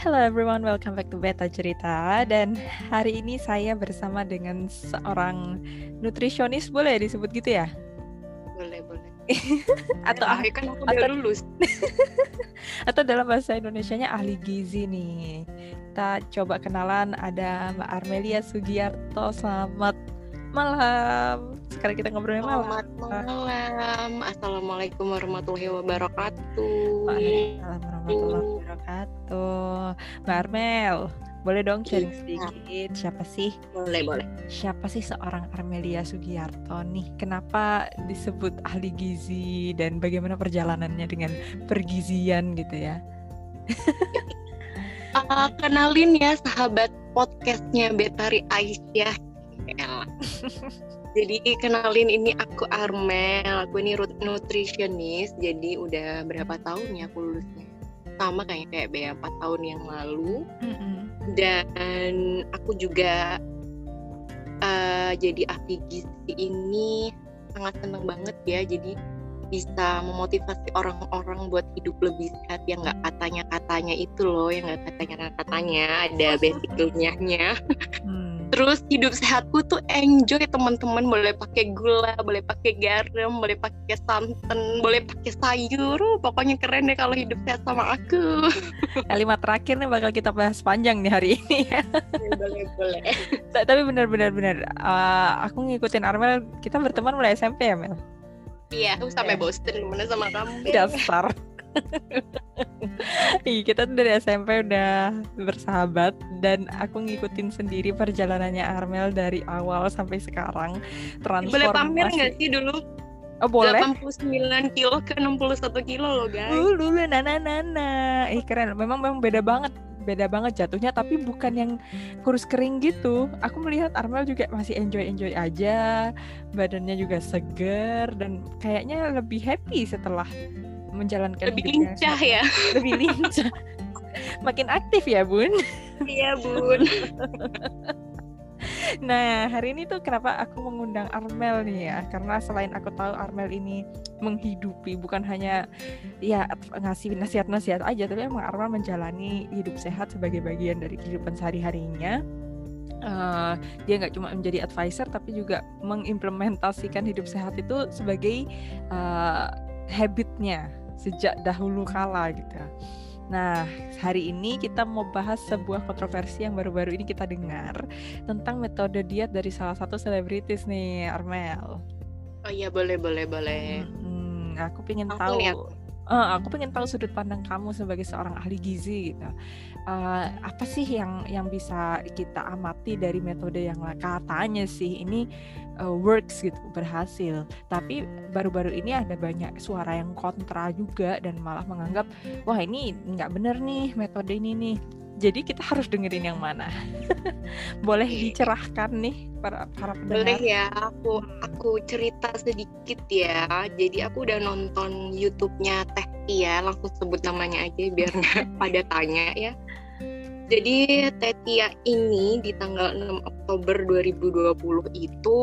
Hello everyone, welcome back to Beta Cerita. Dan hari ini saya bersama dengan seorang nutrisionis. Boleh disebut gitu ya? Boleh, boleh. Atau ya, ah, kan aku udah lulus. Atau dalam bahasa Indonesianya ahli gizi nih. Kita coba kenalan. Ada Mbak Armelia Sugiarto. Selamat malam. Sekarang kita ngobrolnya malam. Selamat malam. Assalamualaikum warahmatullahi wabarakatuh. Waalaikumsalam warahmatullahi wabarakatuh. Mbak Armel, boleh dong sharing Iya. sedikit Siapa sih? Boleh, boleh. Siapa sih seorang Armelia Sugiarto nih? Kenapa disebut ahli gizi dan bagaimana perjalanannya dengan pergizian gitu ya? Ah, Kenalin ya sahabat podcastnya Betari Aisyah Elah. Jadi kenalin ini aku Armel Aku ini nutritionist Jadi udah berapa tahun ya aku lulusnya Sama kayak kayak Bea 4 tahun yang lalu dan aku juga eh, jadi ahli gizi ini sangat seneng banget ya jadi bisa memotivasi orang-orang buat hidup lebih sehat yang nggak katanya katanya itu loh yang nggak katanya katanya ada basic ilmiahnya Hmm. Terus hidup sehatku tuh enjoy teman-teman boleh pakai gula boleh pakai garam boleh pakai santan boleh pakai sayur Uh, pokoknya keren deh kalau hidup sehat sama aku Kalimat terakhir nih bakal kita bahas panjang nih hari ini ya. boleh boleh Ta- Tapi benar-benar benar. eh, aku ngikutin Armel, kita berteman mulai SMP ya Mel? Iya, aku sampai Ya. bosen gimana sama kamu. Dasar. Iya, kita tuh dari SMP udah bersahabat dan aku ngikutin sendiri perjalanannya Armel dari awal sampai sekarang. Transformasi. Boleh pamer nggak sih dulu? Oh, boleh. 89 kilo ke 61 kilo loh guys. Uh, dulu nana nana. Ih keren. Memang memang beda banget. Beda banget jatuhnya tapi bukan yang kurus kering gitu. Aku melihat Armel juga masih enjoy-enjoy aja. Badannya juga seger dan kayaknya lebih happy setelah menjalankan Lebih lincah ya. Lebih lincah. Makin aktif ya, Bun. Iya bun. Nah, hari ini tuh kenapa aku mengundang Armel nih ya? Karena selain aku tahu Armel ini menghidupi bukan hanya ya ngasih nasihat-nasihat aja, tapi emang Armel menjalani hidup sehat sebagai bagian dari kehidupan sehari-harinya. Eh, dia nggak cuma menjadi advisor tapi juga mengimplementasikan hidup sehat itu sebagai eh, habitnya sejak dahulu kala gitu. Nah, hari ini kita mau bahas sebuah kontroversi yang baru-baru ini kita dengar tentang metode diet dari salah satu selebritis nih, Armel. Oh iya boleh boleh boleh. Hmm, aku pengen Langsung tahu. nih Eh, aku pengen tahu sudut pandang kamu sebagai seorang ahli gizi gitu. Eh, apa sih yang yang bisa kita amati dari metode yang katanya sih ini eh, works gitu, berhasil. Tapi baru-baru ini ada banyak suara yang kontra juga dan malah menganggap wah ini nggak bener nih metode ini nih. Jadi kita harus dengerin yang mana? Boleh dicerahkan nih para para Boleh pendengar. ya, aku aku cerita sedikit ya. Jadi aku udah nonton YouTube-nya Teh Tia, langsung sebut namanya aja biar pada tanya ya. Jadi Teh Tia ini di tanggal 6 Oktober 2020 itu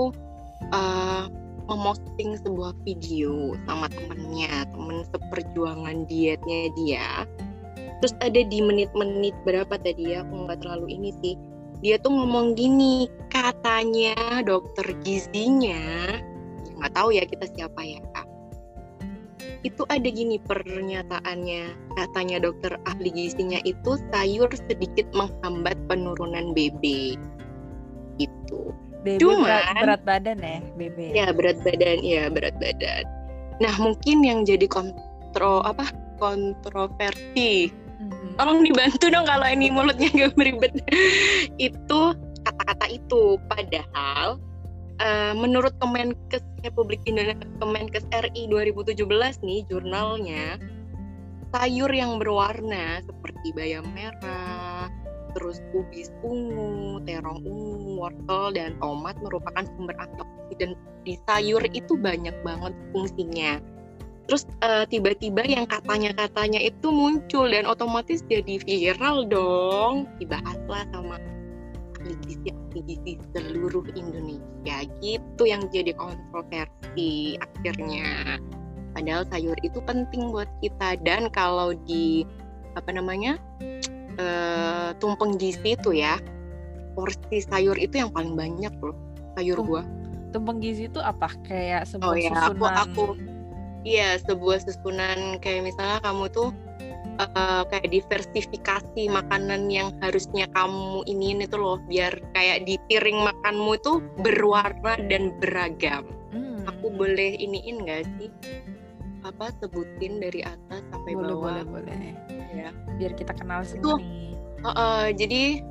eh, memosting sebuah video sama temennya, temen seperjuangan dietnya dia. Terus ada di menit-menit berapa tadi ya, aku nggak terlalu ini sih dia tuh ngomong gini katanya dokter gizinya ya nggak tahu ya kita siapa ya kak itu ada gini pernyataannya katanya dokter ahli gizinya itu sayur sedikit menghambat penurunan BB itu BB Cuman- berat, berat badan ya, BB. ya berat badan ya berat badan nah mungkin yang jadi kontro apa kontroversi. Tolong dibantu dong kalau ini mulutnya gak beribet. Itu kata-kata itu. Padahal eh, menurut Kemenkes Republik Indonesia Kemenkes RI 2017 nih jurnalnya sayur yang berwarna seperti bayam merah terus kubis ungu, terong ungu, wortel dan tomat merupakan sumber antioksidan. Di sayur itu banyak banget fungsinya terus eh, tiba-tiba yang katanya-katanya itu muncul dan otomatis jadi viral dong. Dibahaslah sama ahli gizi ahli gizi seluruh Indonesia. Gitu yang jadi kontroversi akhirnya. Padahal sayur itu penting buat kita. Dan kalau di apa namanya uh, tumpeng gizi itu ya porsi sayur itu yang paling banyak loh sayur gua. tumpeng gizi itu apa? Kayak sebuah oh ya susunan aku aku iya sebuah susunan kayak misalnya kamu tuh uh, kayak diversifikasi makanan yang harusnya kamu iniin itu loh biar kayak di piring makanmu itu berwarna dan beragam. Hmm. Aku boleh iniin gak sih? Apa sebutin dari atas sampai boleh, bawah? Boleh boleh Ya. Biar kita kenal semua. Uh, uh, jadi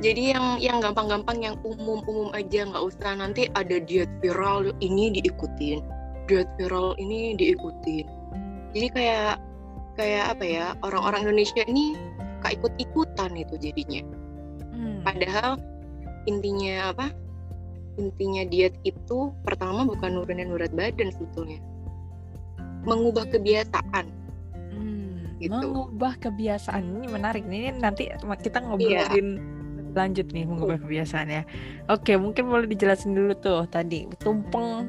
jadi yang yang gampang-gampang yang umum-umum aja nggak usah nanti ada diet viral ini diikutin diet viral ini diikutin jadi kayak kayak apa ya orang-orang Indonesia ini kayak ikut-ikutan itu jadinya. Hmm. Padahal intinya apa? Intinya diet itu pertama bukan nurunin berat badan sebetulnya, mengubah kebiasaan. Hmm, gitu. Mengubah kebiasaan ini menarik. Ini nanti kita ngobrolin yeah. lanjut nih mengubah kebiasaannya. Oke, mungkin boleh dijelasin dulu tuh tadi tumpeng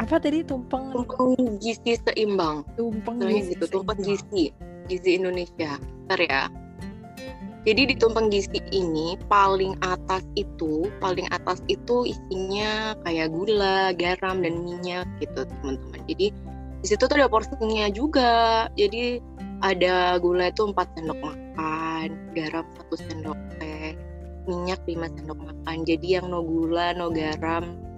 apa tadi? Tumpeng. Tumpeng gizi seimbang. Tumpeng gizi gitu tumpeng gizi. Gizi Indonesia. Ntar ya. Jadi di tumpeng gizi ini paling atas itu paling atas itu isinya kayak gula garam dan minyak gitu teman-teman. Jadi di situ tuh ada porsinya juga. Jadi ada gula itu 4 sendok makan garam satu sendok teh minyak 5 sendok makan. Jadi yang no gula no garam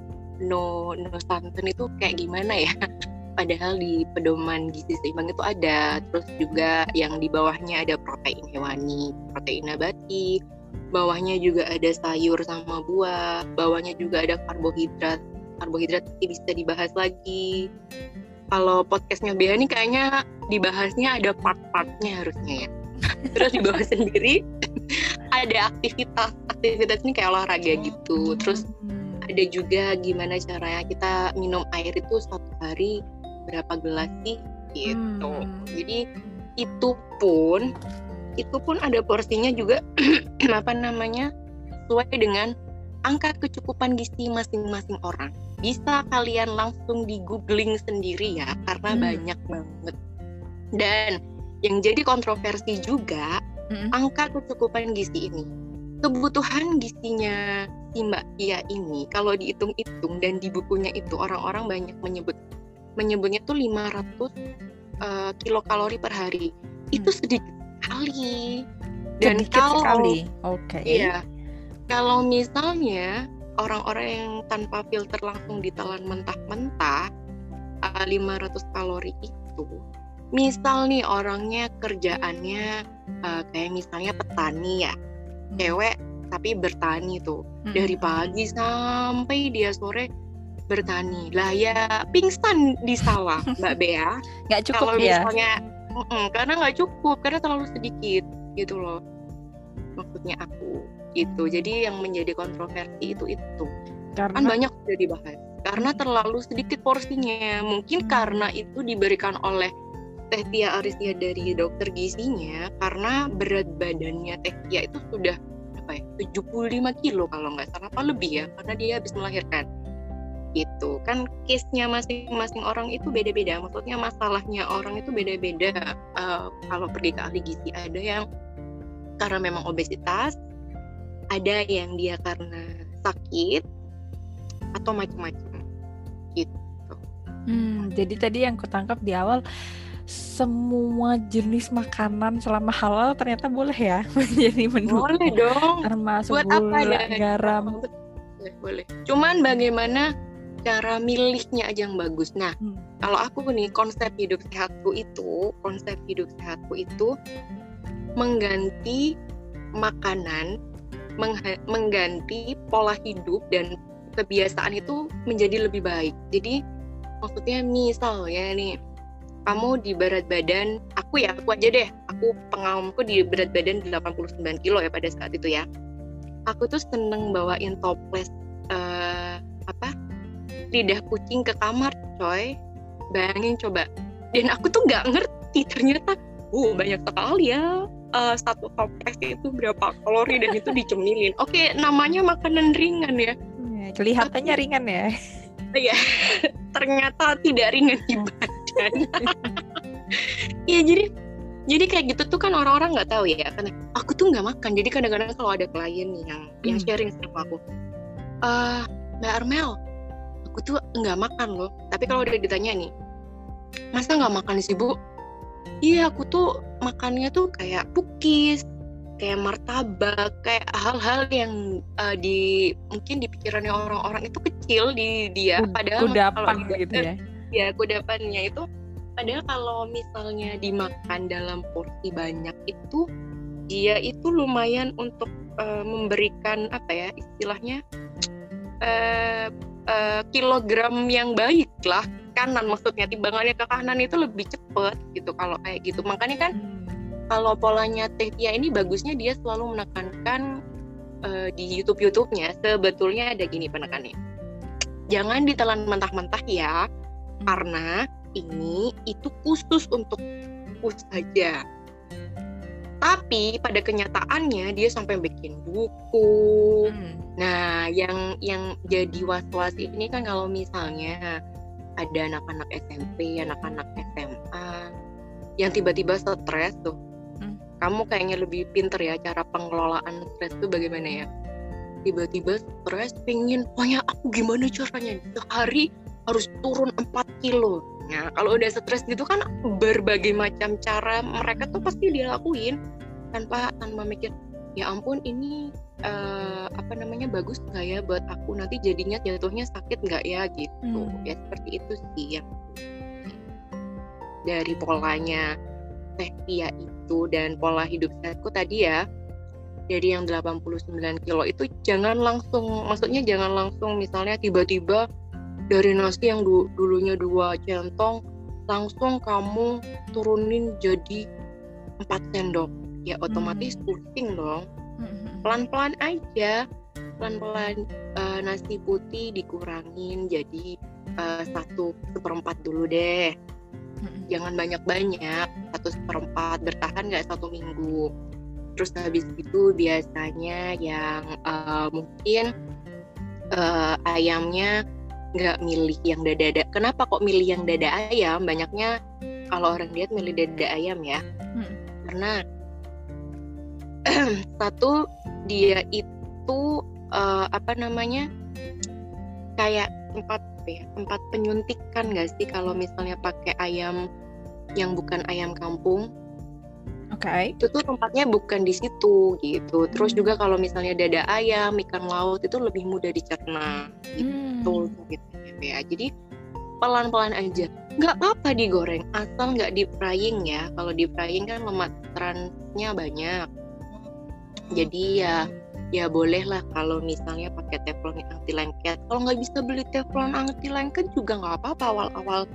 no no santan itu kayak gimana ya? Padahal di pedoman gizi seimbang itu ada terus juga yang di bawahnya ada protein hewani protein nabati bawahnya juga ada sayur sama buah bawahnya juga ada karbohidrat. Karbohidrat bisa dibahas lagi. Kalau podcastnya Bea ini kayaknya dibahasnya ada part-partnya harusnya ya. Terus di bawah sendiri ada aktivitas aktivitas ini kayak olahraga gitu. Terus ada juga gimana caranya kita minum air itu satu hari berapa gelas sih gitu hmm. jadi itu pun itu pun ada porsinya juga apa namanya sesuai dengan angka kecukupan gizi masing-masing orang bisa kalian langsung di googling sendiri ya karena hmm. banyak banget dan yang jadi kontroversi juga hmm. angka kecukupan gizi ini kebutuhan gizinya si Mbak Kia ini kalau dihitung-hitung dan di bukunya itu orang-orang banyak menyebut menyebutnya tuh 500 uh, kilokalori per hari. Hmm. Itu sedikit sekali. Dan sedikit kalau sekali. Oke. Okay. Iya. Kalau misalnya orang-orang yang tanpa filter langsung ditelan mentah-mentah uh, 500 kalori itu misal nih orangnya kerjaannya uh, kayak misalnya petani ya. Cewek tapi bertani tuh. Hmm. dari pagi sampai dia sore bertani. Lah ya pingsan di sawah mbak Bea. Nggak cukup kalau ya? misalnya mm -mm, karena nggak cukup karena terlalu sedikit gitu loh. Maksudnya aku itu hmm. jadi yang menjadi kontroversi itu itu. Karena kan banyak sudah dibahas. Karena terlalu sedikit porsinya. Mungkin hmm. karena itu diberikan oleh Teh Tia Arisia dari dokter gizinya karena berat badannya Teh Tia itu sudah apa ya 75 kilo kalau nggak salah apa lebih ya karena dia habis melahirkan. Itu kan case-nya masing-masing orang itu beda-beda maksudnya masalahnya orang itu beda-beda. Uh, kalau pergi ke ahli gizi ada yang karena memang obesitas ada yang dia karena sakit atau macam-macam. Gitu. Hmm, jadi tadi yang kutangkap di awal semua jenis makanan selama halal ternyata boleh ya menjadi menu. Boleh dong. Termasuk Buat gula, apa ya? garam. Boleh, boleh. Cuman bagaimana cara milihnya aja yang bagus. Nah, hmm. kalau aku nih konsep hidup sehatku itu, konsep hidup sehatku itu mengganti makanan, mengganti pola hidup dan kebiasaan itu menjadi lebih baik. Jadi maksudnya misalnya nih kamu di berat badan aku ya aku aja deh. Aku pengalamanku di berat badan 89 kilo ya pada saat itu ya. Aku tuh seneng bawain toples uh, apa lidah kucing ke kamar coy. Bayangin coba. Dan aku tuh nggak ngerti ternyata uh banyak sekali ya uh, satu toples itu berapa kalori dan itu dicemilin. Oke okay, namanya makanan ringan ya. Iya, kelihatannya ringan ya. Iya, ternyata tidak ringan di badan. Iya jadi jadi kayak gitu tuh kan orang-orang nggak tahu ya karena aku tuh nggak makan. Jadi kadang-kadang kalau ada klien yang hmm. yang sharing sama aku uh, mbak Armel aku tuh nggak makan loh. Tapi kalau udah ditanya nih masa nggak makan sih bu? Iya aku tuh makannya tuh kayak pukis kayak martabak kayak hal-hal yang uh, di mungkin di pikirannya orang-orang itu kecil di dia. Padahal kudapan kalau gitu ya ya kudapannya itu padahal kalau misalnya dimakan dalam porsi banyak itu dia itu lumayan untuk uh, memberikan apa ya istilahnya uh, uh, kilogram yang baik lah kanan maksudnya timbangannya ke kanan itu lebih cepet gitu kalau kayak gitu makanya kan hmm. kalau polanya Tehtia ini bagusnya dia selalu menekankan uh, di YouTube YouTube-nya sebetulnya ada gini penekannya jangan ditelan mentah-mentah ya. Karena ini itu khusus untuk us saja. Tapi pada kenyataannya dia sampai bikin buku. Hmm. Nah, yang yang jadi was-was ini kan kalau misalnya ada anak-anak SMP, anak-anak SMA yang tiba-tiba stres tuh. Hmm. Kamu kayaknya lebih pinter ya cara pengelolaan stres itu bagaimana ya? Tiba-tiba stres pengen, pokoknya aku gimana caranya sehari harus turun 4 kilo. Nah, kalau udah stres gitu kan berbagai macam cara mereka tuh pasti dilakuin tanpa tanpa mikir ya ampun ini uh, apa namanya bagus nggak ya buat aku? Nanti jadinya jatuhnya sakit nggak ya? Gitu. Hmm. ya seperti itu sih yang dari polanya teh Tia itu dan pola hidup sehatku tadi ya. Dari yang 89 kilo itu jangan langsung maksudnya jangan langsung misalnya tiba-tiba dari nasi yang du dulunya dua centong langsung kamu turunin jadi empat sendok ya otomatis hmm. pusing dong hmm. pelan-pelan aja pelan-pelan uh, nasi putih dikurangin jadi uh, satu seperempat dulu deh hmm. jangan banyak-banyak satu seperempat bertahan nggak satu minggu terus habis itu biasanya yang uh, mungkin uh, ayamnya nggak milih yang dada-dada. Kenapa kok milih yang dada ayam? Banyaknya kalau orang diet milih dada ayam ya. Hmm. Karena satu dia itu uh, apa namanya kayak tempat ya tempat penyuntikan nggak sih kalau misalnya pakai ayam yang bukan ayam kampung. Okay. Itu tuh tempatnya bukan di situ gitu. Terus hmm. juga kalau misalnya dada ayam, ikan laut itu lebih mudah dicerna gitu, hmm. gitu ya. Jadi pelan-pelan aja. Nggak apa-apa digoreng, asal nggak di frying ya. Kalau di frying kan lemak transnya banyak. Jadi ya ya boleh lah kalau misalnya pakai teflon anti lengket. Kalau nggak bisa beli teflon anti lengket juga nggak apa-apa awal-awal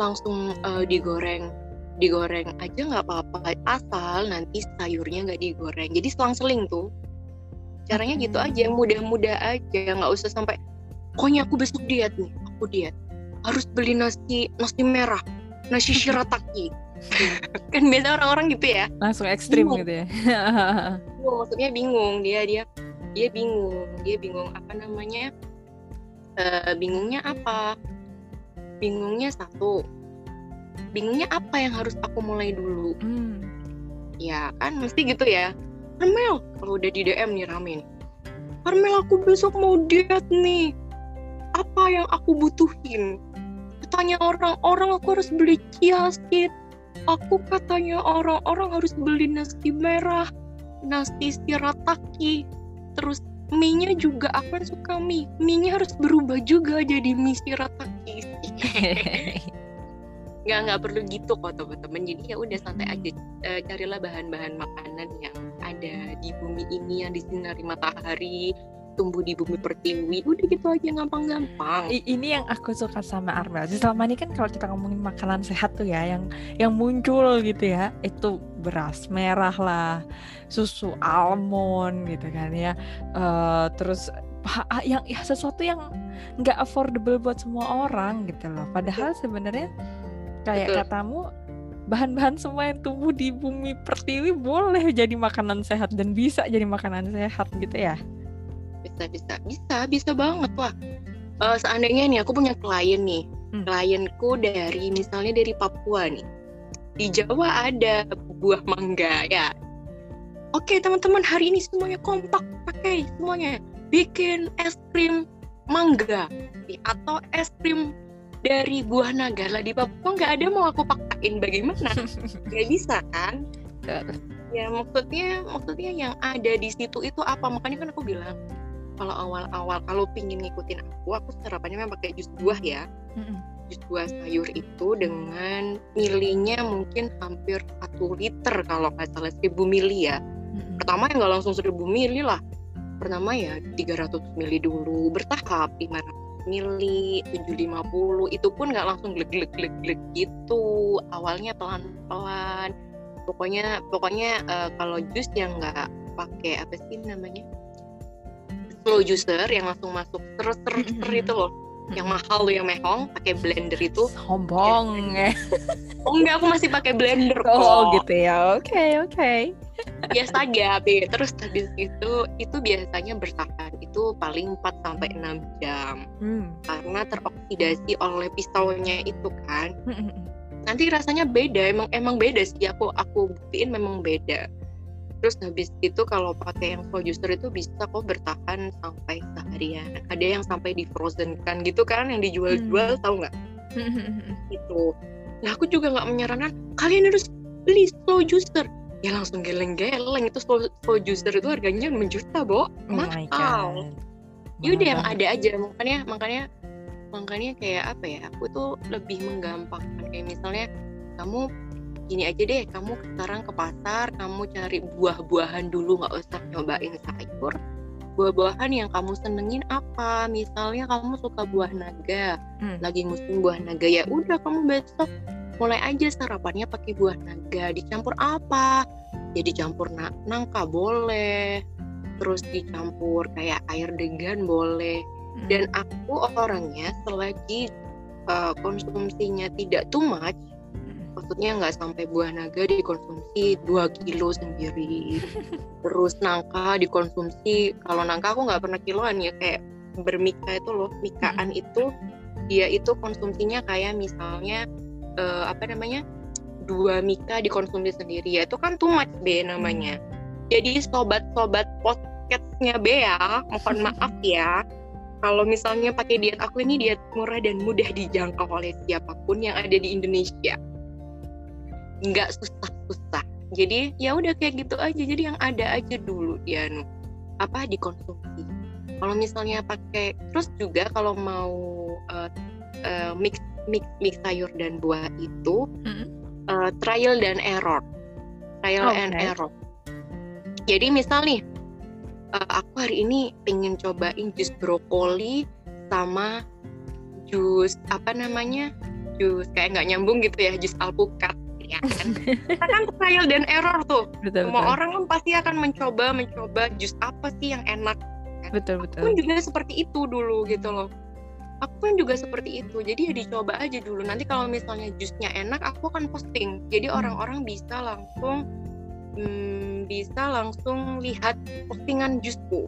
langsung uh, digoreng digoreng aja nggak apa-apa asal nanti sayurnya nggak digoreng. Jadi selang-seling tuh. Caranya gitu aja mudah-mudah aja nggak usah sampai pokoknya aku besok diet nih aku diet. Harus beli nasi nasi merah nasi shirataki. Kan biasa orang-orang gitu ya. Langsung ekstrim bingung. gitu ya. Bingung, maksudnya bingung. Dia dia dia bingung. Dia bingung apa namanya uh, bingungnya apa? Bingungnya satu bingungnya apa yang harus aku mulai dulu? Hmm. ya kan mesti gitu ya. Armel kalau udah di DM nih Ramin Armel aku besok mau diet nih. Apa yang aku butuhin? Katanya orang-orang aku harus beli chia seed. Aku katanya orang-orang harus beli nasi merah nasi sirataki terus mie-nya juga aku kan suka mie. Mie-nya harus berubah juga jadi mie sirataki nggak nggak perlu gitu kok teman-teman. Jadi ya udah santai aja. E, carilah bahan-bahan makanan yang ada di bumi ini yang disinari matahari tumbuh di bumi pertiwi. Udah gitu aja gampang-gampang. Ini yang aku suka sama Armel. Selama ini kan kalau kita ngomongin makanan sehat tuh ya yang yang muncul gitu ya itu beras merah lah susu almond gitu kan ya. Uh, terus yang ya sesuatu yang nggak affordable buat semua orang gitu loh. Padahal sebenarnya kayak Betul. katamu bahan-bahan semua yang tumbuh di bumi pertiwi boleh jadi makanan sehat dan bisa jadi makanan sehat gitu ya? Bisa bisa. Bisa bisa banget wah uh, seandainya nih aku punya klien nih. Hmm. klienku dari misalnya dari Papua nih. Di Jawa ada buah mangga ya. Oke teman-teman hari ini semuanya kompak pakai semuanya. Bikin es krim mangga atau es krim dari buah naga lah di Papua nggak ada mau aku pakain bagaimana? Nggak bisa kan? Ya maksudnya maksudnya yang ada di situ itu apa? Makanya kan aku bilang kalau awal-awal kalau pingin ngikutin aku aku sarapannya memang pakai jus buah ya. Jus buah sayur itu dengan milinya mungkin hampir satu liter kalau nggak salah seribu mili ya. Pertama ya nggak langsung seribu mili lah. Pertama ya 300 mili dulu bertahap 500 mili 750 itu pun nggak langsung glek glek glek glek gitu. Awalnya pelan pelan pokoknya pokoknya uh, kalau jus yang nggak pakai apa sih namanya? Slow juicer yang langsung masuk ter ter ter itu loh. Yang mahal loh yang mehong pakai blender itu. Sombong ya. oh enggak aku masih pakai blender kok. oh gitu ya. Oke okay, oke. okay. Biasa aja Be. terus habis itu itu biasanya bertahan itu paling 4 sampai 6 jam. Hmm. karena teroksidasi oleh pisaunya itu kan. Hmm, hmm, hmm. nanti rasanya beda emang emang beda sih. Aku aku buktiin memang beda. Terus habis itu kalau pakai yang slow juicer itu bisa kok bertahan sampai seharian. Ada yang sampai di frozen kan gitu kan yang dijual-jual hmm. tahu nggak? Itu nah aku juga nggak menyarankan kalian harus beli slow juicer ya langsung geleng-geleng. Itu slow, slow juicer itu harganya menjuta bo. Oh mahal. Yaudah yang ada aja. Makanya makanya makanya kayak apa ya aku tuh lebih menggampangkan. Kayak misalnya kamu gini aja deh. Kamu sekarang ke pasar kamu cari buah-buahan dulu. Nggak usah nyobain sayur. Buah-buahan yang kamu senengin apa? Misalnya kamu suka buah naga. Hmm. lagi musim buah naga ya udah kamu besok mulai aja sarapannya pakai buah naga dicampur apa jadi ya campur na nangka boleh terus dicampur kayak air degan boleh hmm. dan aku orangnya selagi uh, konsumsinya tidak too much maksudnya nggak sampai buah naga dikonsumsi 2 kilo sendiri terus nangka dikonsumsi kalau nangka aku nggak pernah kiloan ya kayak bermika itu loh mikaan hmm. itu dia itu konsumsinya kayak misalnya uh, apa namanya dua mika dikonsumsi sendiri ya itu kan too much be namanya. Jadi sobat-sobat podcastnya Bea mohon maaf ya. Kalau misalnya pakai diet aku ini diet murah dan mudah dijangkau oleh siapa pun yang ada di Indonesia. Nggak susah-susah. Jadi ya udah kayak gitu aja. Jadi yang ada aja dulu ya apa dikonsumsi. Kalau misalnya pakai terus juga kalau mau uh, uh, mix mix mix sayur dan buah itu mm-hmm. uh, trial dan error trial okay. and error jadi misal nih uh, aku hari ini pengen cobain jus brokoli sama jus apa namanya jus kayak nggak nyambung gitu ya jus alpukat ya kan kita kan trial dan error tuh betul, semua betul. orang kan pasti akan mencoba mencoba jus apa sih yang enak kan? betul betul aku juga seperti itu dulu gitu loh aku kan juga seperti itu. Jadi ya dicoba aja dulu. Nanti kalau misalnya jusnya enak aku akan posting. Jadi hmm. orang-orang bisa langsung hmm, bisa langsung lihat postingan jusku.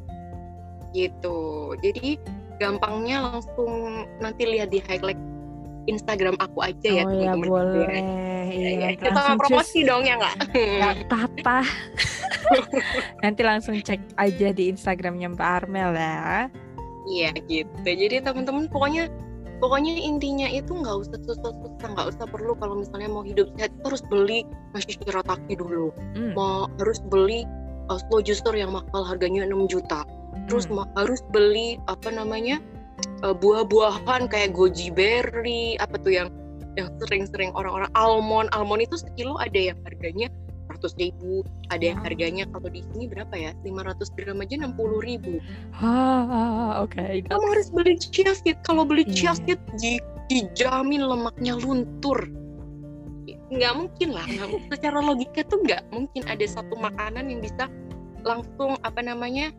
Gitu. Jadi gampangnya langsung nanti lihat di highlight Instagram aku aja ya oh, ya boleh. Ya, iya, ya, ya. kita promosi dong ya nggak? Nggak apa-apa. Nanti langsung cek aja di Instagramnya Mbak Armel ya iya gitu jadi teman-teman pokoknya pokoknya intinya itu nggak usah susah-susah nggak usah perlu kalau misalnya mau hidup sehat terus beli nasi shirataki dulu hmm. mau harus beli uh, slow juicer yang mahal harganya 6 juta terus hmm. mau harus beli apa namanya uh, buah-buahan kayak goji berry apa tuh yang yang sering-sering orang-orang almond almond itu sekilo ada yang harganya ratus ribu. Ada yang harganya kalau di sini berapa ya? 500 gram aja 60 ribu. Ah oke okay. kamu harus beli chia seed. Kalau beli chia seed di, dijamin lemaknya luntur. Nggak mungkin lah. Nggak, secara logika tuh nggak mungkin ada satu makanan yang bisa langsung apa namanya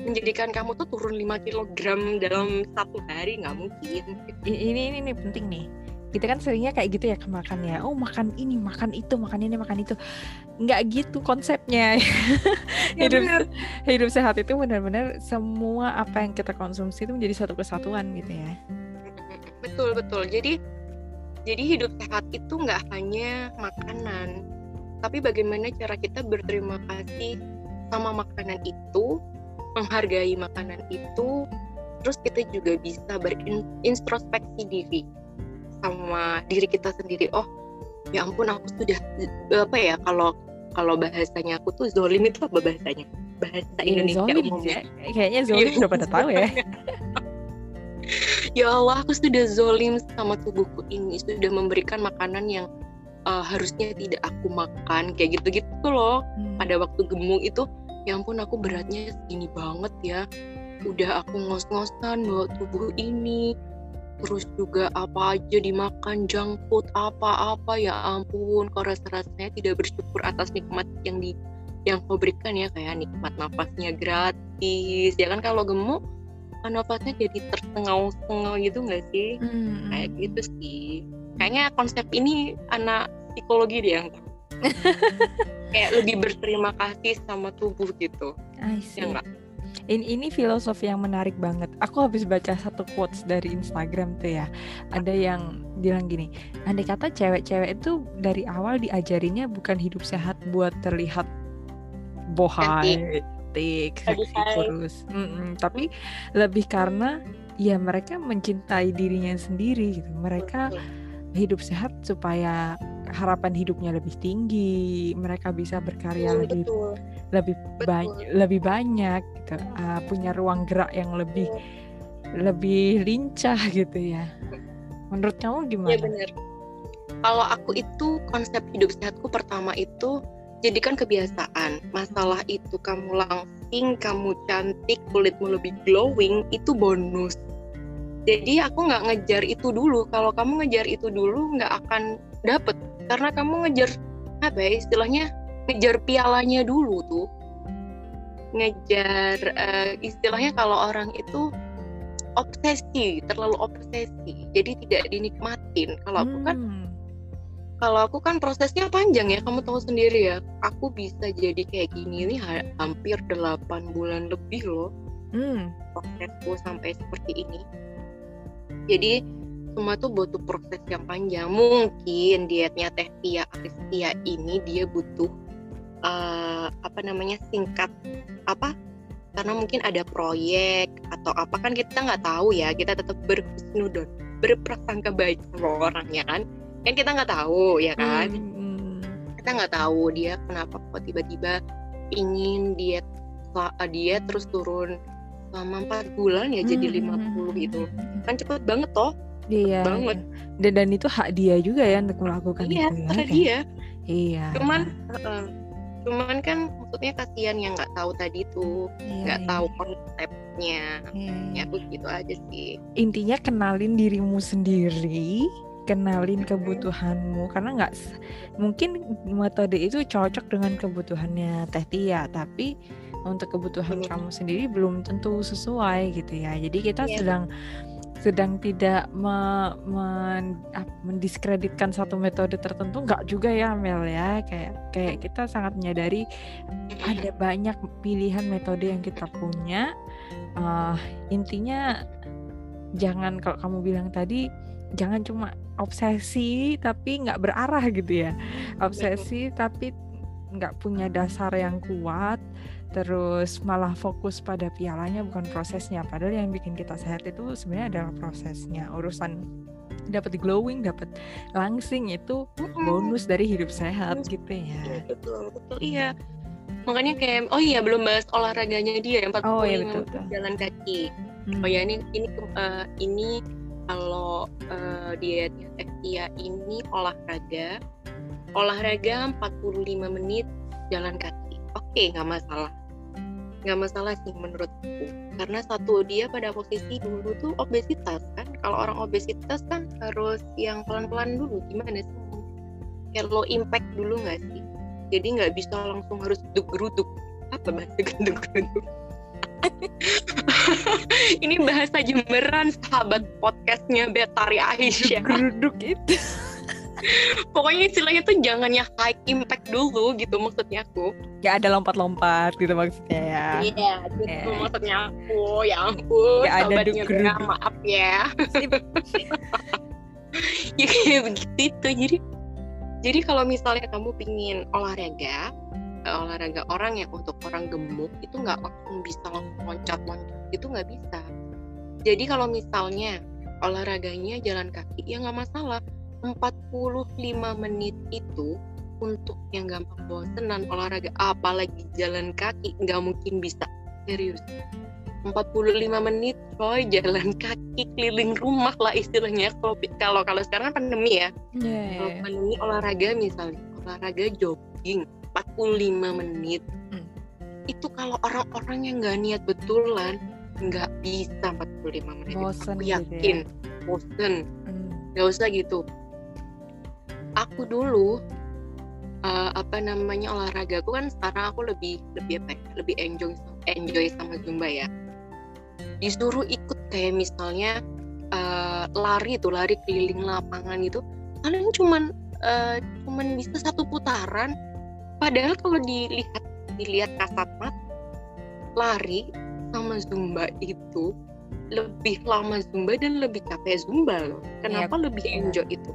menjadikan kamu tuh turun 5 kg dalam satu hari. Nggak mungkin. Ini ini ini penting nih kita kan seringnya kayak gitu ya ke makan ya. Oh makan ini makan itu makan ini makan itu. Nggak gitu konsepnya. Ya, hidup bener. hidup sehat itu benar-benar semua apa yang kita konsumsi itu menjadi satu kesatuan gitu ya. Betul betul. Jadi jadi hidup sehat itu nggak hanya makanan tapi bagaimana cara kita berterima kasih sama makanan itu menghargai makanan itu terus kita juga bisa berintrospeksi diri sama diri kita sendiri oh ya ampun aku sudah apa ya kalau kalau bahasanya aku tuh zolim itu apa bahasanya bahasa Iya, Indonesia zolim umumnya ya. Kayaknya zolim udah pada tahu ya. ya Allah aku sudah zolim sama tubuhku ini sudah memberikan makanan yang uh, harusnya tidak aku makan kayak gitu-gitu loh Hmm. pada waktu gemuk itu ya ampun aku beratnya segini banget ya udah aku ngos-ngosan bawa tubuh ini terus juga apa aja dimakan junk food apa-apa ya ampun. Kau rasa-rasanya tidak bersyukur atas nikmat yang di yang kau berikan ya kayak nikmat nafasnya gratis. Ya kan kalau gemuk kan nafasnya jadi tersengal-sengal gitu nggak sih? Hmm. kayak gitu sih. Kayaknya konsep ini anak psikologi deh yang kayak lebih berterima kasih sama tubuh gitu. Ya enggak Ini, ini filosofi yang menarik banget. Aku habis baca satu quotes dari Instagram tuh ya. Ada yang bilang gini, andai kata cewek-cewek itu dari awal diajarinya bukan hidup sehat buat terlihat bohai, tik, seksi, kurus. Mm-mm, tapi lebih karena ya mereka mencintai dirinya sendiri gitu. Mereka hidup sehat supaya harapan hidupnya lebih tinggi, mereka bisa berkarya Betul, lebih betul lebih banyak lebih banyak gitu uh, punya ruang gerak yang lebih lebih lincah gitu ya menurut kamu gimana? Iya benar. Kalau aku itu konsep hidup sehatku pertama itu jadikan kebiasaan. Masalah itu kamu langsing, kamu cantik, kulitmu lebih glowing itu bonus. Jadi aku nggak ngejar itu dulu. Kalau kamu ngejar itu dulu nggak akan dapet karena kamu ngejar apa ya istilahnya ngejar pialanya dulu tuh. Ngejar eh, istilahnya kalau orang itu obsesi, terlalu obsesi. Jadi tidak dinikmatin. Kalau aku kan Hmm, kalau aku kan prosesnya panjang ya, kamu tahu sendiri ya. Aku bisa jadi kayak gini nih ha- hampir 8 bulan lebih loh hmm, prosesku sampai seperti ini. Jadi semua tuh butuh proses yang panjang. Mungkin dietnya Teh Tia Aristia ini dia butuh eh, apa namanya singkat apa? Karena mungkin ada proyek atau apa kan kita nggak tahu ya. Kita tetap berhusnudon, berprasangka baik sama orangnya kan. Kan kita nggak tahu ya kan hmm, hmm. kita nggak tahu dia kenapa kok tiba-tiba ingin diet uh, diet terus turun selama empat bulan ya jadi Hmm, 50 gitu hmm, kan cepet banget toh Iya, banget. iya. Dan, dan itu hak dia juga ya untuk melakukan iya itu ya, kan? dia Iya. cuman uh, cuman kan maksudnya kasihan yang nggak tahu tadi tuh iya, nggak iya, tahu konsepnya. Iya, ya iya. aku gitu aja sih. Intinya kenalin dirimu sendiri kenalin kebutuhanmu. Karena nggak mungkin metode itu cocok dengan kebutuhannya Teh Tia tapi untuk kebutuhan Belum. kamu sendiri belum tentu sesuai gitu ya. Jadi kita Iya, sedang sedang tidak me- men- mendiskreditkan satu metode tertentu nggak juga ya Mel ya kayak kayak kita sangat menyadari ada banyak pilihan metode yang kita punya. Eh, intinya jangan kalau kamu bilang tadi jangan cuma obsesi tapi nggak berarah gitu ya. Obsesi tapi nggak punya dasar yang kuat. Terus malah fokus pada pialanya bukan prosesnya. Padahal yang bikin kita sehat itu sebenarnya adalah prosesnya. Urusan dapat glowing, dapat langsing itu bonus dari hidup sehat gitu Iya, ya. betul betul iya makanya kayak oh iya belum bahas olahraganya dia yang 45 Oh, iya, betul, menit betul. jalan kaki Hmm. Oh ya ini ini eh, ini kalau eh, dietnya Teh Tia ini olahraga olahraga 45 menit jalan kaki. Oke nggak masalah nggak masalah sih menurutku karena satu dia pada posisi dulu tuh obesitas kan. Kalau orang obesitas kan harus yang pelan-pelan dulu. Gimana sih? Kayak low impact dulu nggak sih? Jadi nggak bisa langsung harus geruduk apa bahasa genduk geruduk ini bahasa Jemberan sahabat podcastnya Betari Aisyah. Geruduk itu pokoknya istilahnya tuh jangan ya high impact dulu gitu maksudnya aku. Gak ada lompat-lompat gitu maksudnya ya. Iya gitu Iya. maksudnya aku ya ampun Nggak ada. Bea, maaf ya. Ya kayak begitu itu. Jadi jadi kalau misalnya kamu pingin olahraga eh, olahraga orang yang untuk orang gemuk itu nggak langsung bisa loncat-loncat itu nggak bisa. Jadi kalau misalnya olahraganya jalan kaki ya nggak masalah 45 menit itu untuk yang gampang bosenan olahraga. Apalagi jalan kaki nggak mungkin bisa. Serius. 45 menit coy jalan kaki keliling rumah lah istilahnya. Kalau kalau kalau sekarang kan pandemi ya. Iya, kalau pandemi olahraga misalnya olahraga jogging 45 menit. Hmm. itu kalau orang-orang yang nggak niat betulan nggak bisa 45 menit. Bosen aku gitu ya. yakin bosen. Hmm. nggak usah gitu aku dulu eh, apa namanya olahraga aku kan sekarang aku lebih lebih apa ya lebih enjoy enjoy sama zumba ya. Disuruh ikut kayak misalnya eh, lari tuh lari keliling lapangan itu kalian cuman eh, cuman bisa satu putaran. Padahal kalau dilihat dilihat kasat mata lari sama zumba itu lebih lama zumba dan lebih capek zumba loh. Kenapa lebih iya. enjoy itu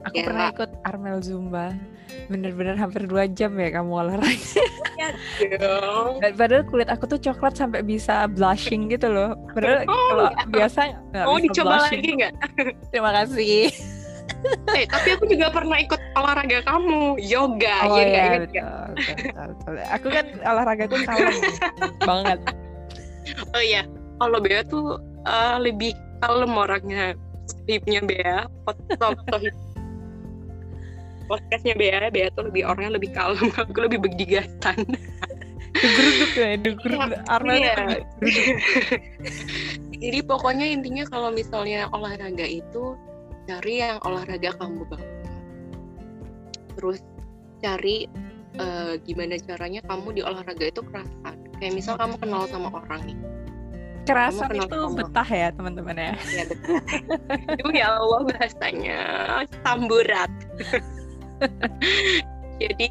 Aku Ya. pernah ikut Armel Zumba. Bener-bener hampir dua jam ya kamu olahraga. Dan Padahal kulit aku tuh coklat sampai bisa blushing gitu loh. Padahal Oh, kalau iya. biasa nggak mau bisa dicoba blushing. lagi nggak Terima kasih. eh tapi aku juga pernah ikut olahraga kamu yoga Oh ya iya, ingat betul, betul, betul, betul. Aku kan olahraga tuh kalem banget. oh iya kalau Bea tuh eh, lebih kalem orangnya hipnya Bea podcast podcastnya Bea. Bea tuh lebih orangnya lebih kalem. Aku lebih berdigasan Geruduk ya, geruduk. Armel Iya. tuh geruduk. jadi pokoknya intinya kalau misalnya olahraga itu cari yang olahraga kamu bangga terus cari eh, gimana caranya kamu di olahraga itu kerasan. Kayak misal kamu kenal sama orang nih. Kerasan itu sama- betah ya teman-teman ya. ya betul itu ya Allah bahasanya. Samburat jadi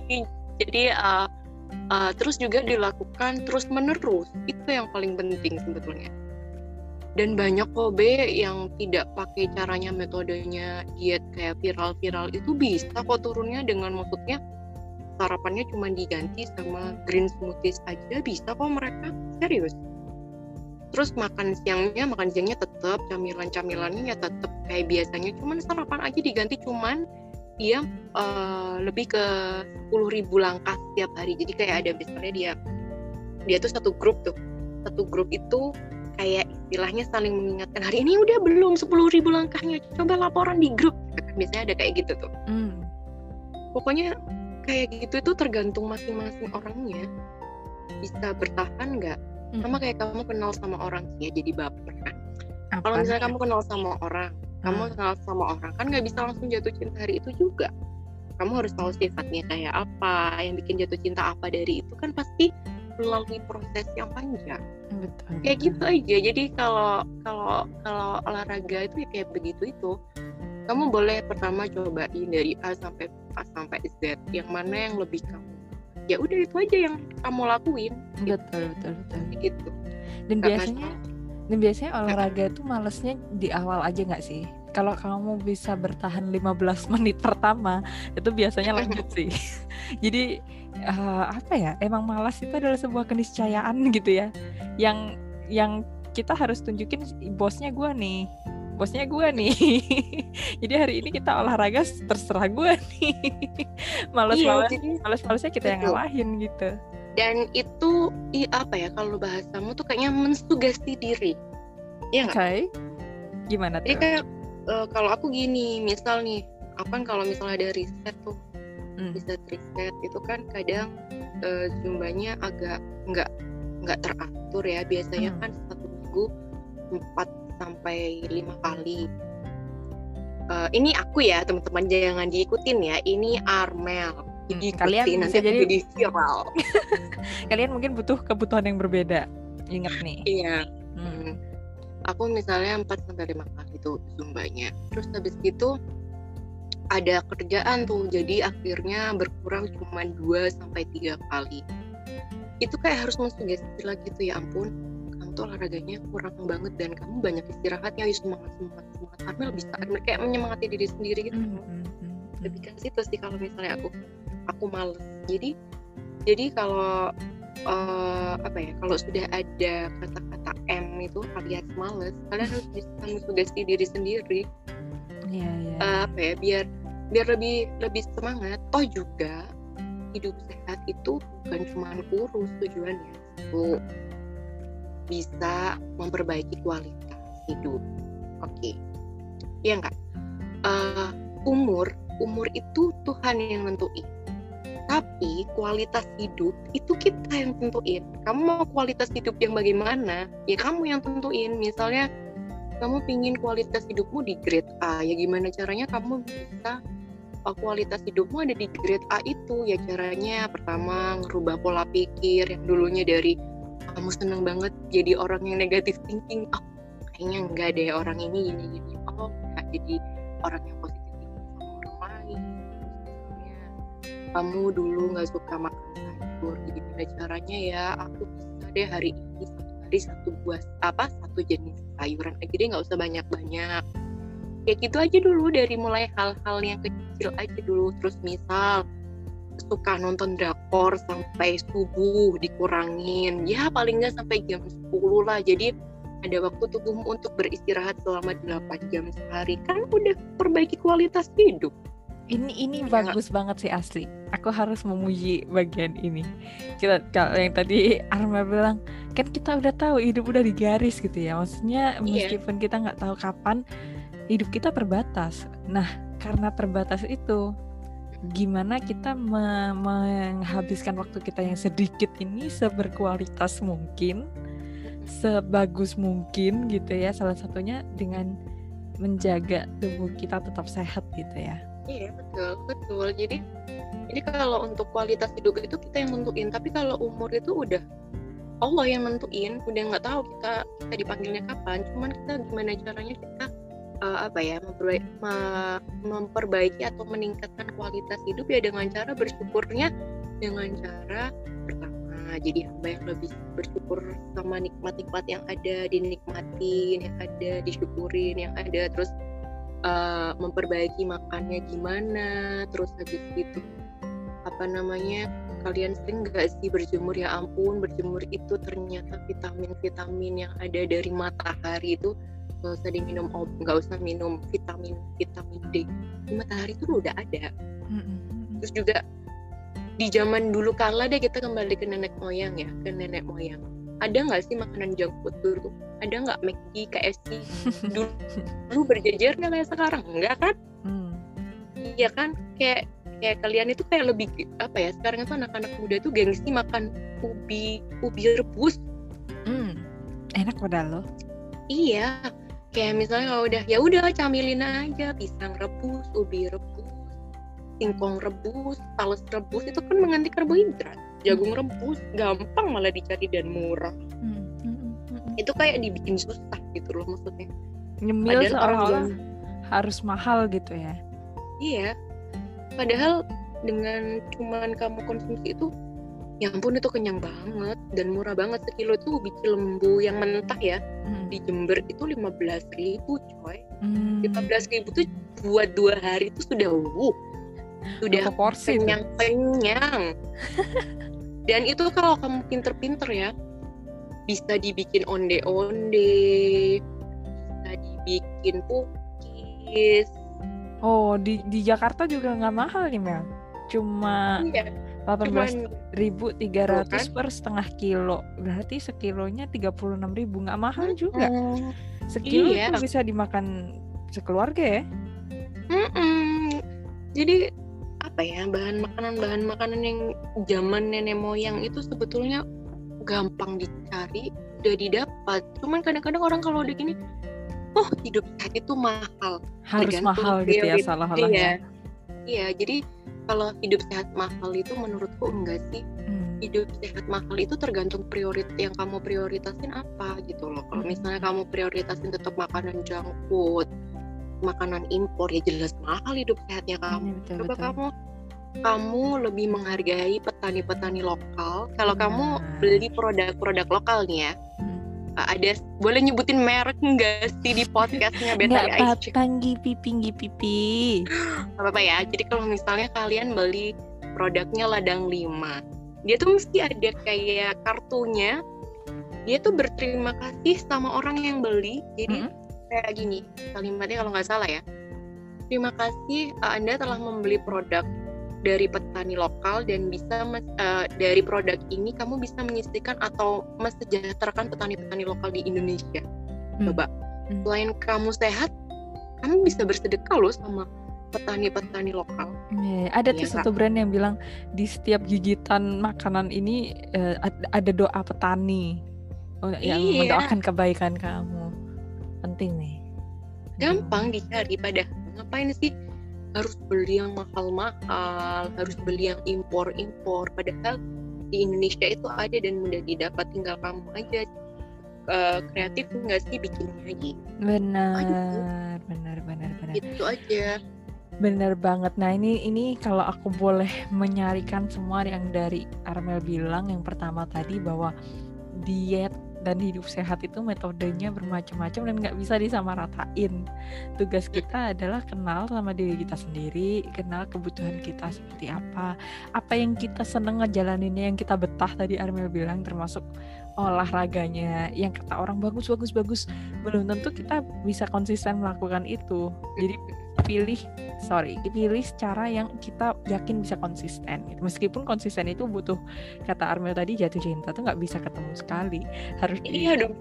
jadi uh, uh, terus juga dilakukan terus menerus itu yang paling penting sebetulnya. Dan banyak kok yang tidak pakai caranya metodenya diet kayak viral-viral itu bisa kok turunnya dengan maksudnya sarapannya cuma diganti sama green smoothies aja bisa kok mereka serius. Terus makan siangnya makan siangnya tetap camilan-camilannya ya tetap kayak biasanya. Cuman sarapan aja diganti cuman dia eh, lebih ke 10.000 langkah setiap hari. Jadi kayak ada misalnya dia dia tuh satu grup tuh. Satu grup itu kayak istilahnya saling mengingatkan hari ini udah belum 10.000 langkahnya coba laporan di grup. Kan biasanya ada kayak gitu tuh. Hmm. pokoknya kayak gitu itu tergantung masing-masing orangnya. Bisa bertahan nggak? Hmm. sama kayak kamu kenal sama orang sih ya jadi baper kan. Kalau misalnya kamu kenal sama orang kamu Hmm. kenal sama orang kan nggak bisa langsung jatuh cinta hari itu juga. Kamu harus tahu sifatnya kayak apa yang bikin jatuh cinta apa dari itu kan pasti melalui proses yang panjang. Betul. kayak gitu aja. Jadi kalau kalau kalau olahraga itu ya kayak begitu itu. Kamu boleh pertama cobain dari A sampai A sampai Z yang mana yang lebih kamu ya udah itu aja yang kamu lakuin. Betul, betul, betul. Gitu. Dan Nggak biasanya dan biasanya olahraga tuh malesnya di awal aja nggak sih? Kalau kamu bisa bertahan 15 menit pertama, itu biasanya lanjut sih. Jadi eh, apa ya? Emang malas itu adalah sebuah keniscayaan gitu ya. Yang yang kita harus tunjukin bosnya gua nih. Bosnya gua nih. Jadi hari ini kita olahraga terserah gua nih. Males-males jadi males-malesnya kita yang ngalahin gitu. Dan itu i, apa ya kalau bahasamu tuh kayaknya mensugesti diri Oke. nggak? Gimana Jadi tuh? kayak eh, kalau aku gini, misal nih, apa kan kalau misalnya ada riset tuh, Hmm. riset riset itu kan kadang eh, jumbanya agak nggak nggak teratur ya. Biasanya Hmm. kan satu minggu 4 sampai lima kali. Eh, ini aku ya teman-teman jangan diikutin ya. Ini Armel. Hmm, Diikutin, kalian nanti bisa jadi- viral. Kalian mungkin butuh kebutuhan yang berbeda. Ingat nih. Iya. Hmm. Hmm. Aku misalnya 4 sampai 5 kali tuh zumbanya. Terus habis itu ada kerjaan tuh. Jadi akhirnya berkurang cuma 2 sampai 3 kali. Itu kayak harus mensugesti lagi tuh ya ampun. Kamu tuh olahraganya kurang banget dan kamu banyak istirahatnya ya semangat semangat semangat bisa Armel kayak menyemangati diri sendiri gitu Hmm, hmm, hmm, lebih hmm. ke situ sih kalau misalnya aku aku males. Jadi jadi kalau eh, apa ya kalau sudah ada kata-kata M itu alias males kalian harus bisa mensugesti diri sendiri. Iya, iya. eh, apa ya biar biar lebih lebih semangat. Toh juga hidup sehat itu bukan cuma kurus tujuannya. Itu bisa memperbaiki kualitas hidup. Oke. Iya enggak Eh, umur umur itu Tuhan yang nentuin tapi kualitas hidup itu kita yang tentuin. Kamu mau kualitas hidup yang bagaimana? Ya kamu yang tentuin. Misalnya kamu pingin kualitas hidupmu di grade A. Ya gimana caranya kamu bisa uh, kualitas hidupmu ada di grade A itu? Ya caranya pertama ngerubah pola pikir yang dulunya dari kamu seneng banget jadi orang yang negatif thinking. Oh kayaknya enggak deh orang ini gini gini oh enggak jadi orang yang kamu dulu nggak suka makan sayur jadi gimana caranya ya aku bisa hari ini satu hari satu buah apa satu jenis sayuran aja deh nggak usah banyak banyak kayak gitu aja dulu dari mulai hal-hal yang kecil aja dulu. Terus misal suka nonton drakor sampai subuh dikurangin. Ya paling nggak sampai jam 10 lah. Jadi ada waktu tubuhmu untuk beristirahat selama 8 jam sehari. Kan udah perbaiki kualitas hidup Ini ini Iya. bagus banget sih asli. Aku harus memuji bagian ini. Kita kalau yang tadi Arma bilang kan kita udah tahu hidup udah digaris gitu ya. Maksudnya Iya. meskipun kita nggak tahu kapan hidup kita terbatas. Nah karena terbatas itu gimana kita me- menghabiskan waktu kita yang sedikit ini seberkualitas mungkin, sebagus mungkin gitu ya. Salah satunya dengan menjaga tubuh kita tetap sehat gitu ya. Iya betul betul. Jadi jadi kalau untuk kualitas hidup itu kita yang nentuin. Tapi kalau umur itu udah Allah yang nentuin. Udah nggak tahu kita kita dipanggilnya kapan. Cuman kita gimana caranya kita eh, apa ya memperbaiki, memperbaiki atau meningkatkan kualitas hidup ya dengan cara bersyukurnya dengan cara pertama jadi hamba yang lebih bersyukur sama nikmat-nikmat yang ada dinikmatin yang ada disyukurin yang ada terus uh, memperbaiki makannya gimana terus habis itu apa namanya kalian sering nggak sih berjemur? Ya ampun berjemur itu ternyata vitamin-vitamin yang ada dari matahari itu nggak usah diminum nggak usah minum vitamin vitamin D. Di matahari itu udah ada. Terus juga di zaman dulu kala deh kita kembali ke nenek moyang ya ke nenek moyang ada nggak sih makanan junk food dulu? Ada nggak McD KFC dulu, dulu berjejer nggak kayak sekarang? Enggak kan? Hmm. iya kan? Kayak kayak kalian itu kayak lebih apa ya sekarang itu anak-anak muda itu gengsi makan ubi ubi rebus. Hmm. Enak padahal lo. iya. Kayak misalnya kalau udah ya udah camilin aja pisang rebus ubi rebus singkong rebus talas rebus itu kan mengganti karbohidrat jagung rebus gampang malah dicari dan murah Hmm. Hmm. Hmm. Hmm. itu kayak dibikin susah gitu loh maksudnya Nyemil Padahal seolah-olah harus mahal gitu ya. iya padahal dengan cuman kamu konsumsi itu ya ampun itu kenyang banget dan murah banget sekilo itu ubi lembu yang mentah ya Hmm. di Jember itu 15.000 ribu coy Hmm. 15.000 ribu tuh buat dua hari itu sudah wuh sudah porsi kenyang kenyang dan itu kalau kamu pinter-pinter ya bisa dibikin onde-onde bisa dibikin cookies Oh di di Jakarta juga nggak mahal nih Mel. Cuma iya delapan belas ribu tiga ratus Tuh per setengah kilo. Berarti sekilonya tiga puluh enam ribu nggak mahal juga. Mm, Sekilo Iya. itu bisa dimakan sekeluarga ya. mm-mm. jadi apa ya bahan makanan bahan makanan yang zaman nenek moyang itu sebetulnya gampang dicari udah didapat cuman kadang-kadang orang kalau udah gini oh hidup sehat itu mahal Harus Tergantung mahal gitu ya salah-salah dia. ya. Iya, jadi kalau hidup sehat mahal itu menurutku enggak sih. Hmm. Hidup sehat mahal itu tergantung prioritas yang kamu prioritasin apa gitu loh. Kalau Hmm. misalnya kamu prioritasin tetap makanan junk food, makanan impor ya jelas mahal hidup sehatnya kamu. Betul, Coba betul. kamu kamu lebih menghargai petani-petani lokal. Kalau kamu Benar. beli produk-produk lokal nih ya, Hmm. ada boleh nyebutin merek enggak sih di podcastnya Nggak apa-apa Gipi Pipi Pipi apa-apa ya jadi kalau misalnya kalian beli produknya ladang lima dia tuh mesti ada kayak kartunya dia tuh berterima kasih sama orang yang beli jadi mm -hmm. kayak gini kalimatnya kalau nggak salah ya terima kasih anda telah membeli produk dari petani lokal dan bisa uh, dari produk ini kamu bisa menyisihkan atau mesejahterakan petani-petani lokal di Indonesia. Hmm. Coba hmm. selain kamu sehat, kamu bisa bersedekah loh sama petani-petani lokal. Yeah, ada tuh ya, satu brand yang bilang di setiap gigitan makanan ini uh, ada doa petani oh, yang iya. mendoakan kebaikan kamu. Penting nih. Gampang dicari pada ngapain sih harus beli yang mahal-mahal, harus beli yang impor-impor. Padahal di Indonesia itu ada dan mudah didapat, tinggal kamu aja uh, kreatif nggak sih bikinnya aja. Benar, benar, benar, benar. Itu aja. Bener banget. Nah ini ini kalau aku boleh menyarikan semua yang dari Armel bilang yang pertama tadi bahwa diet dan hidup sehat itu metodenya bermacam-macam dan nggak bisa disamaratain. Tugas kita adalah kenal sama diri kita sendiri, kenal kebutuhan kita seperti apa, apa yang kita seneng ngejalaninnya, yang kita betah tadi Armel bilang termasuk olahraganya. Yang kata orang bagus bagus bagus. Belum tentu kita bisa konsisten melakukan itu. Jadi pilih sorry pilih cara yang kita yakin bisa konsisten gitu. meskipun konsisten itu butuh kata Armel tadi jatuh cinta tuh nggak bisa ketemu sekali. Harus di, iya dong.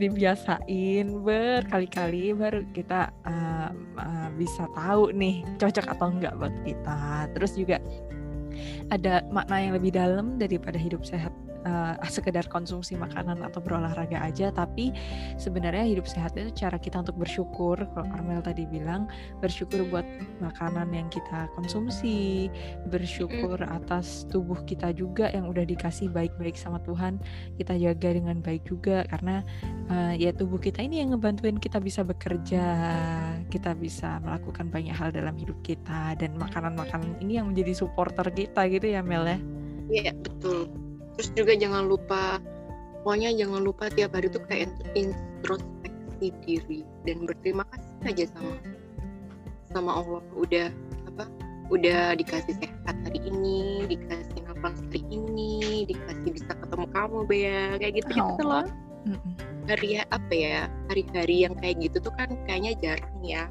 dibiasain berkali-kali baru kita uh, uh, bisa tahu nih cocok atau enggak buat kita. Terus juga ada makna yang lebih dalam daripada hidup sehat uh, sekedar konsumsi makanan atau berolahraga aja tapi sebenarnya hidup sehat itu cara kita untuk bersyukur. Kalau Armel tadi bilang bersyukur buat makanan yang kita konsumsi bersyukur atas tubuh kita juga yang udah dikasih baik-baik sama Tuhan kita jaga dengan baik juga. Karena uh, ya tubuh kita ini yang ngebantuin kita bisa bekerja kita bisa melakukan banyak hal dalam hidup kita dan makanan-makanan ini yang menjadi supporter kita gitu ya Mel ya? Iya betul terus juga jangan lupa pokoknya jangan lupa tiap hari tuh kayak introspeksi diri dan berterima kasih aja sama sama Allah. Udah apa udah dikasih sehat hari ini dikasih nafas hari ini dikasih bisa ketemu kamu Bea kayak gitu gitu loh. Hari ya apa ya hari-hari yang kayak gitu tuh kan kayaknya jarang ya.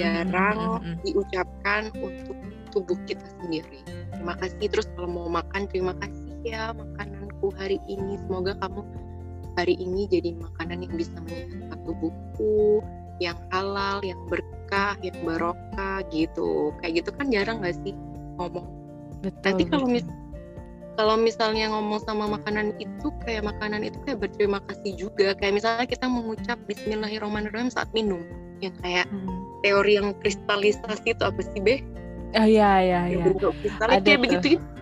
Jarang diucapkan untuk tubuh kita sendiri. Terima kasih. Terus kalau mau makan terima kasih ya makananku hari ini. Semoga kamu hari ini jadi makanan yang bisa menyehatkan tubuhku yang halal yang berkah yang barokah gitu. Kayak gitu kan jarang gak sih ngomong? Betul, nanti kalau mis kalau misalnya ngomong sama makanan itu kayak makanan itu kayak berterima kasih juga. Kayak misalnya kita mengucap Bismillahirrahmanirrahim saat minum. Yang kayak hmm. teori yang kristalisasi itu apa sih be? Oh iya iya iya. Ada kayak begitu itu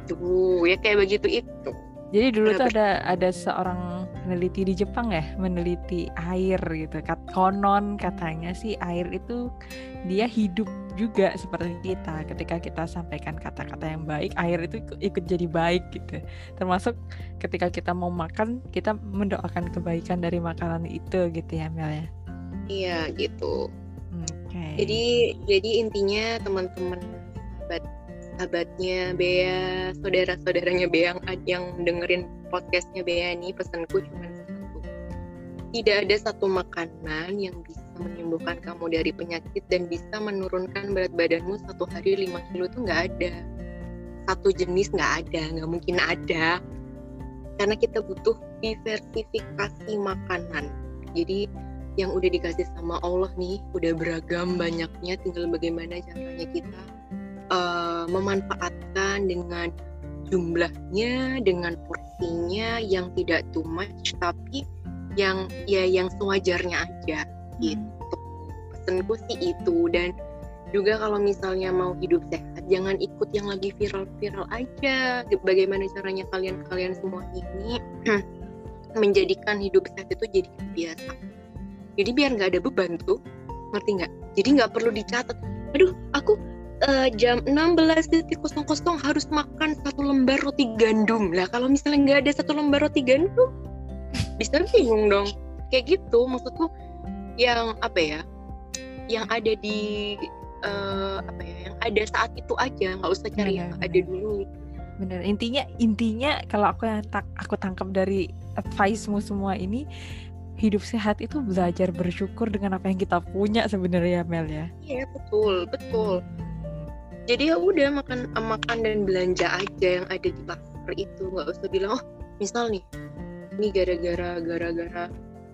ya kayak begitu itu. Jadi dulu tuh ada ada seorang peneliti di Jepang ya meneliti air gitu. Kat konon katanya sih air itu dia hidup juga seperti kita. Ketika kita sampaikan kata-kata yang baik, air itu ikut jadi baik gitu. Termasuk ketika kita mau makan, kita mendoakan kebaikan dari makanan itu gitu ya Mel ya. Iya gitu. Okay. Jadi jadi intinya teman-teman sahabatnya Bea, saudara-saudaranya Bea yang, yang dengerin podcastnya Bea nih pesanku cuma satu. Tidak ada satu makanan yang bisa menyembuhkan kamu dari penyakit dan bisa menurunkan berat badanmu satu hari 5 kilo itu nggak ada. Satu jenis nggak ada, nggak mungkin ada. Karena kita butuh diversifikasi makanan. Jadi yang udah dikasih sama Allah nih udah beragam banyaknya tinggal bagaimana caranya kita uh, memanfaatkan dengan jumlahnya dengan porsinya yang tidak too much tapi yang ya yang sewajarnya aja hmm. gitu. Pesenku sih itu dan juga kalau misalnya mau hidup sehat jangan ikut yang lagi viral-viral aja. Bagaimana caranya kalian-kalian semua ini menjadikan hidup sehat itu jadi biasa? Jadi biar nggak ada beban tuh ngerti nggak? Jadi nggak perlu dicatat aduh aku uh, jam 16.00 harus makan satu lembar roti gandum. Lah kalau misalnya nggak ada satu lembar roti gandum bisa bingung dong. Kayak gitu maksudku yang apa ya yang ada di uh, apa ya yang ada saat itu aja. Nggak usah cari yang ada dulu. Bener intinya intinya kalau aku yang tak aku tangkap dari advice-mu semua ini hidup sehat itu belajar bersyukur dengan apa yang kita punya sebenarnya Mel ya. Iya betul betul jadi ya udah makan makan dan belanja aja yang ada di pasar itu. Nggak usah bilang oh misal nih ini gara-gara gara-gara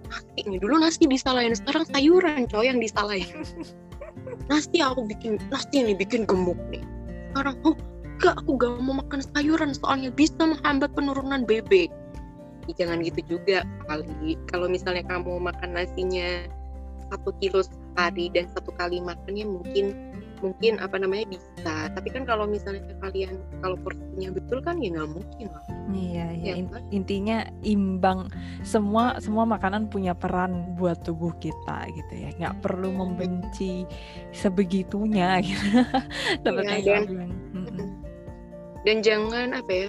nasi nih. Dulu nasi disalahin sekarang sayuran coy yang disalahin. Nasi aku bikin nasi nih bikin gemuk nih. Sekarang oh enggak aku gak mau makan sayuran soalnya bisa menghambat penurunan ya, jangan gitu juga kali. Kalau misalnya kamu makan nasinya satu kilo sehari dan satu kali makannya mungkin mungkin apa namanya bisa. Tapi kan kalau misalnya kalian kalau porsinya betul kan ya nggak mungkin lah. Iya iya. Ya, kan? intinya imbang semua semua makanan punya peran buat tubuh kita gitu ya. Nggak perlu membenci sebegitunya gitu. Ya, dan, dan jangan apa ya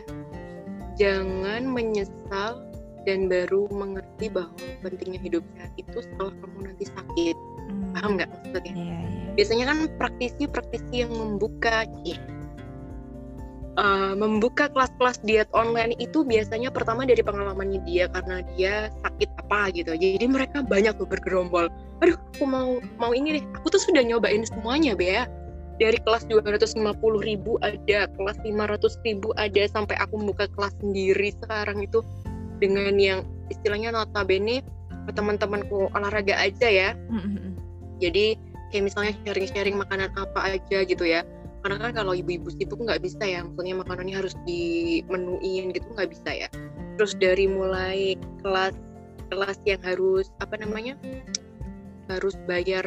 jangan menyesal dan baru mengerti bahwa pentingnya hidup sehat itu setelah kamu nanti sakit. Paham nggak maksudnya? Yeah, yeah. biasanya kan praktisi-praktisi yang membuka yeah, uh, membuka kelas-kelas diet online itu biasanya pertama dari pengalamannya dia karena dia sakit apa gitu. Jadi mereka banyak tuh bergerombol. Aduh aku mau mau ini deh. Aku tuh sudah nyobain semuanya Bea dari kelas 250 ribu ada kelas 500 ribu ada sampai aku membuka kelas sendiri sekarang itu dengan yang istilahnya notabene teman-temanku olahraga aja ya. Jadi kayak misalnya sharing-sharing makanan apa aja gitu ya. Karena kan kalau ibu-ibu sibuk nggak bisa ya maksudnya makanannya harus dimenuin gitu nggak bisa ya. Terus dari mulai kelas kelas yang harus apa namanya harus bayar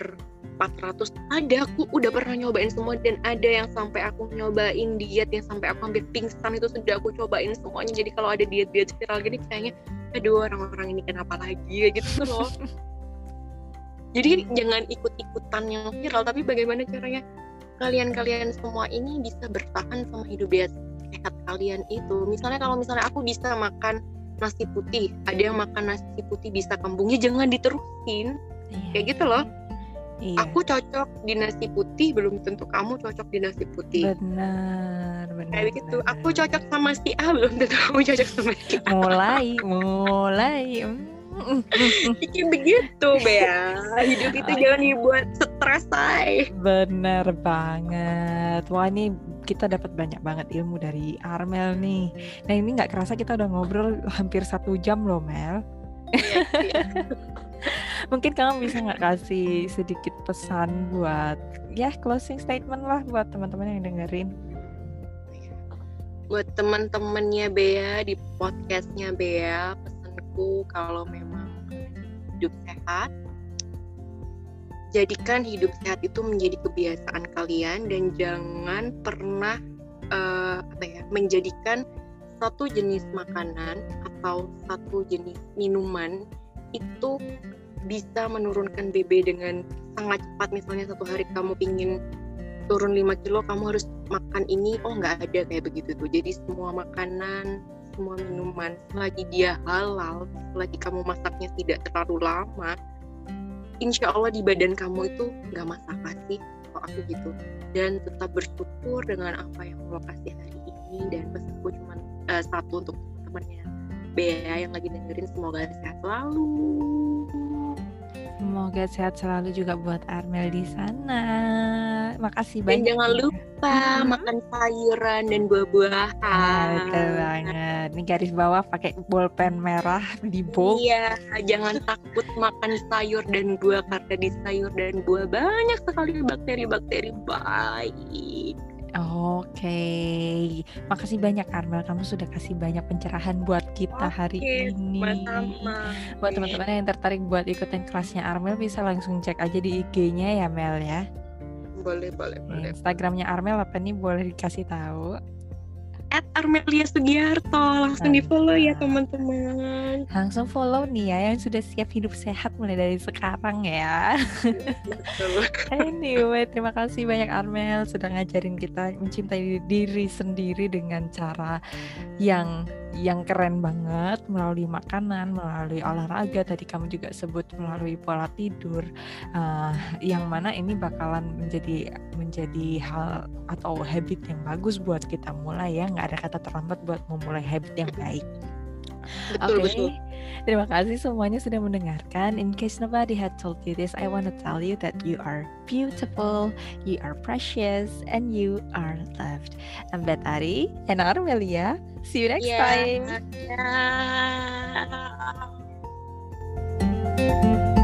400 ada aku udah pernah nyobain semua dan ada yang sampai aku nyobain diet yang sampai aku hampir pingsan itu sudah aku cobain semuanya. Jadi kalau ada diet-diet viral gini kayaknya aduh orang-orang ini kenapa lagi? Gitu loh jadi jangan ikut-ikutan yang viral tapi bagaimana caranya kalian-kalian semua ini bisa bertahan sama hidup biasa sehat kalian itu misalnya kalau misalnya aku bisa makan nasi putih ada yang makan nasi putih bisa kembungnya jangan diterusin iya. kayak gitu loh Iya. Aku cocok di nasi putih, belum tentu kamu cocok di nasi putih. Benar, benar. Kayak gitu. Aku cocok sama si A, belum tentu kamu cocok sama si A. Mulai, mulai. Bikin begitu, Bea. Hidup itu jangan dibuat stres, say. Bener banget. Wah, ini kita dapat banyak banget ilmu dari Armel nih. Nah, ini nggak kerasa kita udah ngobrol hampir satu jam loh, Mel. Mungkin kamu bisa nggak kasih sedikit pesan buat ya closing statement lah buat teman-teman yang dengerin. Buat teman-temannya Bea di podcastnya Bea, pesanku kalau memang hidup sehat, jadikan hidup sehat itu menjadi kebiasaan kalian dan jangan pernah uh, apa ya menjadikan satu jenis makanan atau satu jenis minuman itu bisa menurunkan BB dengan sangat cepat. Misalnya satu hari kamu pingin turun 5 kilo kamu harus makan ini oh nggak ada kayak begitu tuh. Jadi semua makanan semua minuman. Selagi dia halal selagi kamu masaknya tidak terlalu lama insya Allah di badan kamu itu nggak masalah sih kalau aku gitu. Dan tetap bersyukur dengan apa yang Allah kasih hari ini dan pesanku cuma uh, satu untuk teman-temannya. Bea yang lagi dengerin semoga sehat selalu. Semoga sehat selalu juga buat Armel di sana. Makasih banyak. Dan jangan lupa hmm. makan sayuran dan buah-buahan. Ah, betul banget. Ini garis bawah pakai bolpen merah di bold. Iya, jangan takut makan sayur dan buah karena di sayur dan buah banyak sekali bakteri-bakteri baik. Oke, makasih banyak Armel. Kamu sudah kasih banyak pencerahan buat kita Oke, hari ini. Sama. Buat teman-teman yang tertarik buat ikutin kelasnya Armel bisa langsung cek aja di IG-nya ya Mel ya. Boleh, boleh, boleh. Instagramnya Armel apa nih boleh dikasih tahu? At Armelia Sugiarto. Langsung di follow ya teman-teman. Langsung follow nih ya yang sudah siap hidup sehat mulai dari sekarang ya. anyway, terima kasih banyak Armel sudah ngajarin kita mencintai diri sendiri dengan cara yang yang keren banget melalui makanan, melalui olahraga. Tadi kamu juga sebut melalui pola tidur, uh, yang mana ini bakalan menjadi menjadi hal atau habit yang bagus buat kita mulai ya. Nggak ada kata terlambat buat memulai habit yang baik. Oke, okay. terima kasih semuanya sudah mendengarkan. In case nobody had told you this, I want to tell you that you are beautiful, you are precious, and you are loved. I'm Betari and Armelia. See you next yeah. time. Yeah.